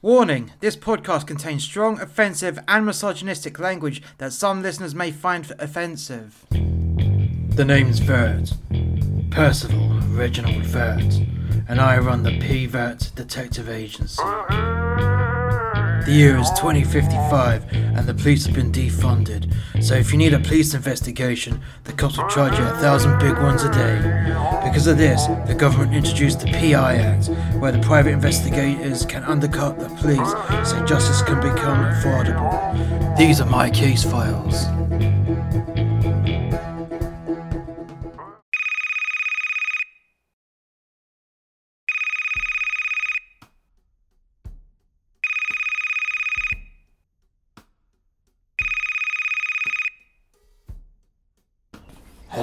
Warning this podcast contains strong, offensive, and misogynistic language that some listeners may find offensive. The name's Vert. Percival Reginald Vert, and I run the P Vert Detective Agency. The year is 2055 and the police have been defunded, so if you need a police investigation, the cops will charge you a thousand big ones a day. Because of this, the government introduced the PI Act, where the private investigators can undercut the police so justice can become affordable. These are my case files.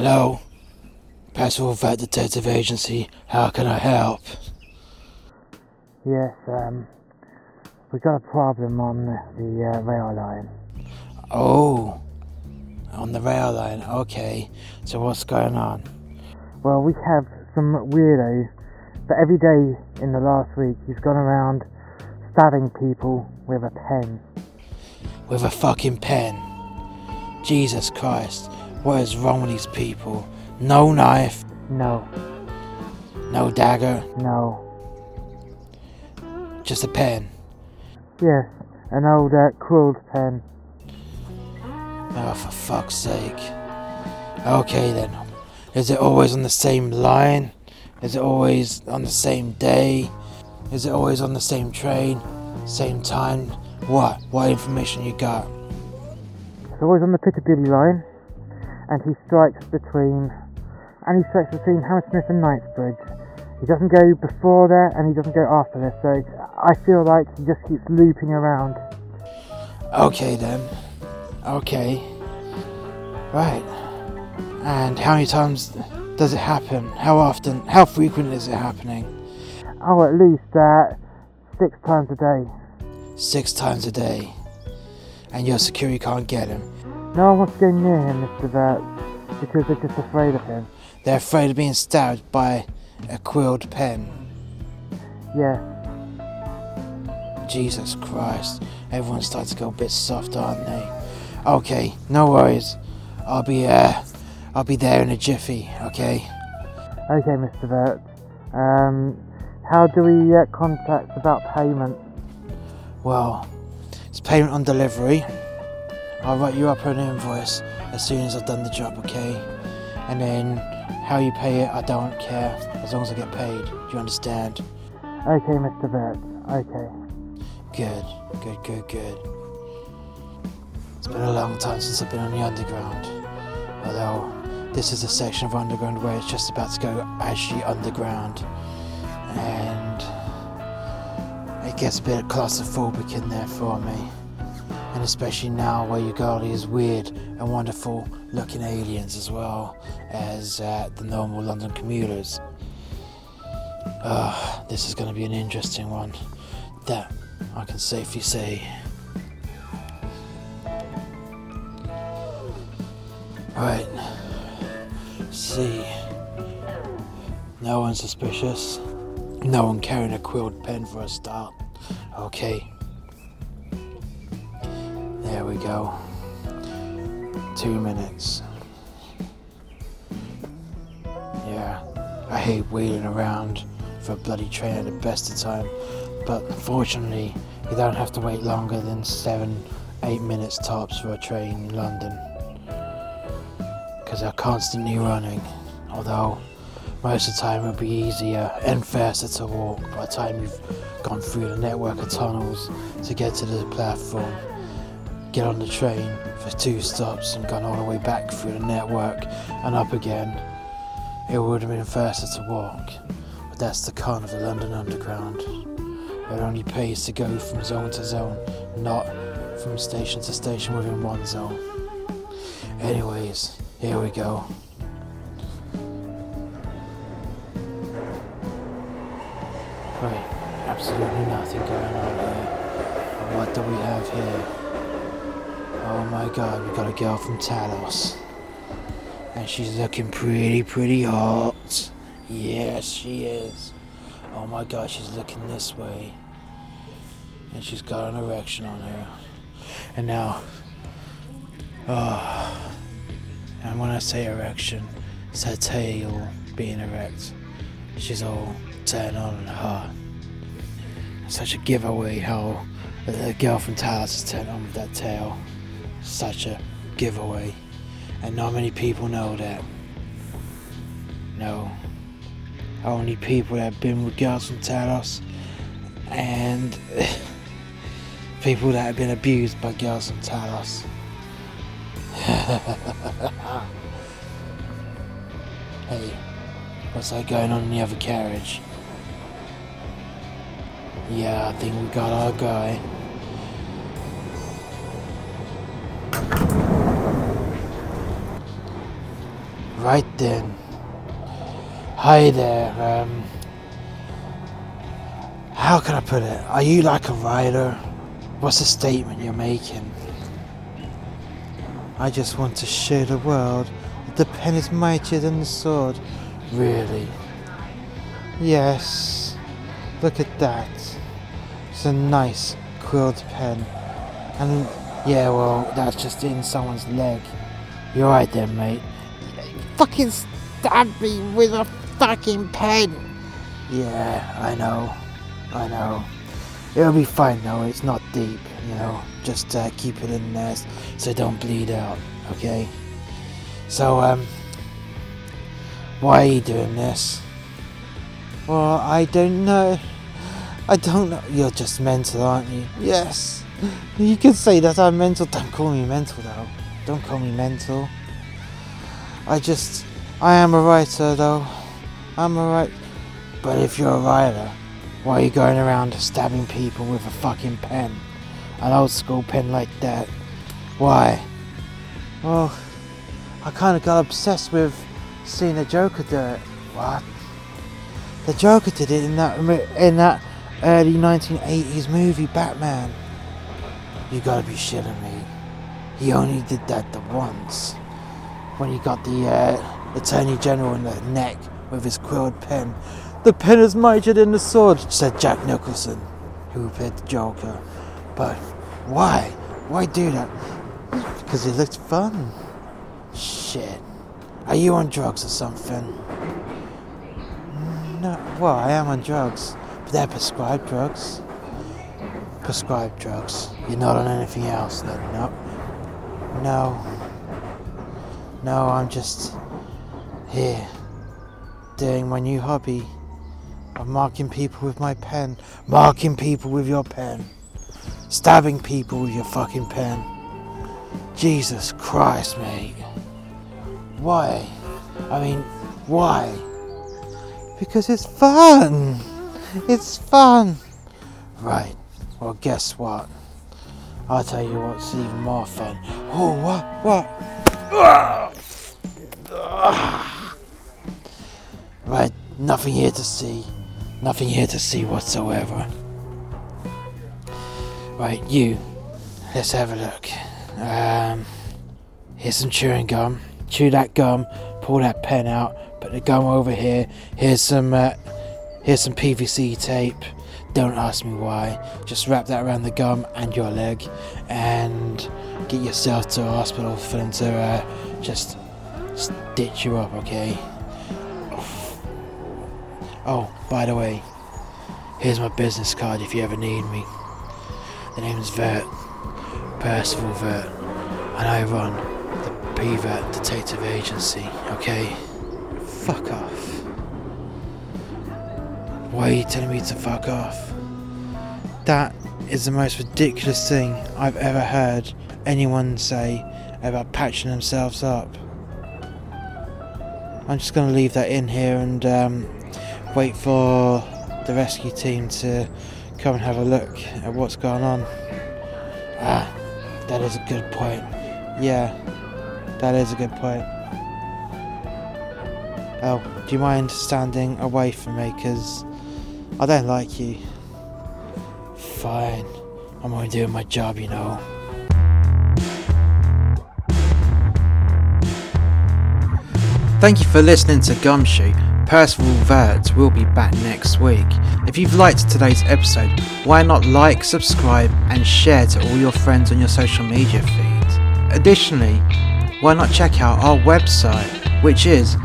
Hello, Percival Vert Detective Agency. How can I help? Yes, um, we got a problem on the, the uh, rail line. Oh, on the rail line. Okay, so what's going on? Well, we have some weirdo that every day in the last week he's gone around stabbing people with a pen. With a fucking pen. Jesus Christ, what is wrong with these people? No knife, No, no dagger, no. just a pen. Yes, an old uh, quilled pen. Oh, for fuck's sake. Okay then. Is it always on the same line? Is it always on the same day? Is it always on the same train? Same time? What? What information you got? It's always on the Piccadilly line, and he strikes between, and he strikes between Hammersmith and Knightsbridge. He doesn't go before there, and he doesn't go after there. So I feel like he just keeps looping around. Okay then. Okay. Right. And how many times does it happen? How often? How frequent is it happening? Oh, at least uh, six times a day. Six times a day. And your security can't get him. No one wants to go near him, Mr. Vert, because they're just afraid of him. They're afraid of being stabbed by a quilled pen. Yes, Jesus Christ. Everyone's starting to go a bit soft, aren't they? Okay, no worries. I'll be uh I'll be there in a jiffy, okay? okay, Mr. Vert. Um, how do we uh, contact about payment? Well, it's payment on delivery. I'll write you up an invoice as soon as I've done the job, okay? And then how you pay it, I don't care, as long as I get paid. Do you understand? Okay, Mr. Vert. Okay. Good, good, good, good. It's been a long time since I've been on the underground. Although, this is a section of underground where it's just about to go actually underground. And it gets a bit claustrophobic in there for me. Especially now where you got all these weird and wonderful looking aliens as well as uh, the normal London commuters. Uh, this is going to be an interesting one. That I can safely say. Right. See. No one suspicious. No one carrying a quilled pen for a start. Okay. We go. Two minutes. Yeah. I hate waiting around for a bloody train at the best of time. But fortunately, you don't have to wait longer than seven, eight minutes tops for a train in London. Because they're constantly running. Although, most of the time it'll be easier and faster to walk by the time you've gone through the network of tunnels to get to the platform. Get on the train for two stops and gone all the way back through the network and up again. It would have been faster to walk. But that's the con of the London Underground. It only pays to go from zone to zone, not from station to station within one zone. Anyways, here we go. Right, absolutely nothing going on here. What do we have here? Oh my god, we got a girl from Talos. And she's looking pretty, pretty hot. Yes, she is. Oh my god, she's looking this way. and she's got an erection on her. And now, oh, and when I say erection, it's her tail being erect. She's all turned on and hot. Such a giveaway how the girl from Talos is turned on with that tail. Such a giveaway. And not many people know that. No. Only people that have been with girls from Talos and people that have been abused by girls from Talos. hey, what's that going on in the other carriage? Yeah, I think we got our guy. Right then. Hi there, um. How can I put it? Are you like a rider? What's the statement you're making? I just want to show the world that the pen is mightier than the sword. Really? Yes. Look at that. It's a nice quilled pen. And yeah, well, that's just in someone's leg. You're right there, mate. Fucking stab me with a fucking pen. Yeah, I know. I know. It'll be fine though, it's not deep, you know. Just uh, keep it in there so don't bleed out, okay? So, um, why are you doing this? Well, I don't know. I don't know. You're just mental, aren't you? Yes. You could say that I'm mental. Don't call me mental though. Don't call me mental. I just. I am a writer though. I'm a writer. But if you're a writer, why are you going around stabbing people with a fucking pen? An old school pen like that? Why? Well, I kind of got obsessed with seeing the Joker do it. What? The Joker did it in that in that early 1980s movie Batman. You gotta be shitting me. He only did that the once. When he got the uh, Attorney General in the neck with his quilled pen. The pen is mightier than the sword, said Jack Nicholson, who played the Joker. But why? Why do that? Because it looked fun. Shit. Are you on drugs or something? No, well, I am on drugs, but they're prescribed drugs. Prescribed drugs. You're not on anything else then, no? No. No, I'm just here doing my new hobby of marking people with my pen. Marking people with your pen. Stabbing people with your fucking pen. Jesus Christ, mate. Why? I mean, why? Because it's fun. It's fun. Right. Well, guess what? I'll tell you what's even more fun. Oh, what? What? Ah! Right. Nothing here to see. Nothing here to see whatsoever. Right, you. Let's have a look. Um, here's some chewing gum. Chew that gum. Pull that pen out. Put the gum over here. Here's some. Uh, here's some PVC tape. Don't ask me why. Just wrap that around the gum and your leg, and get yourself to a hospital for them to uh, just stitch you up. Okay. Oh, by the way, here's my business card if you ever need me. The name's Vert, Percival Vert, and I run the P Vert Detective Agency, okay? Fuck off. Why are you telling me to fuck off? That is the most ridiculous thing I've ever heard anyone say about patching themselves up. I'm just gonna leave that in here and um, wait for the rescue team to come and have a look at what's going on. Ah, that is a good point. Yeah, that is a good point. Oh, do you mind standing away from me? Because I don't like you. Fine. I'm only doing my job, you know. Thank you for listening to Gumshoe. Percival Vert will be back next week. If you've liked today's episode, why not like, subscribe, and share to all your friends on your social media feeds? Additionally, why not check out our website, which is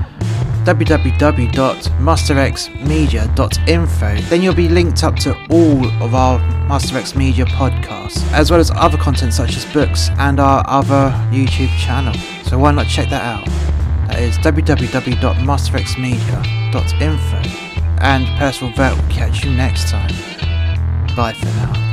www.masterxmedia.info. Then you'll be linked up to all of our MasterX Media podcasts, as well as other content such as books and our other YouTube channel. So why not check that out? That is www.masterxmedia.info. And Percival Vert will catch you next time. Bye for now.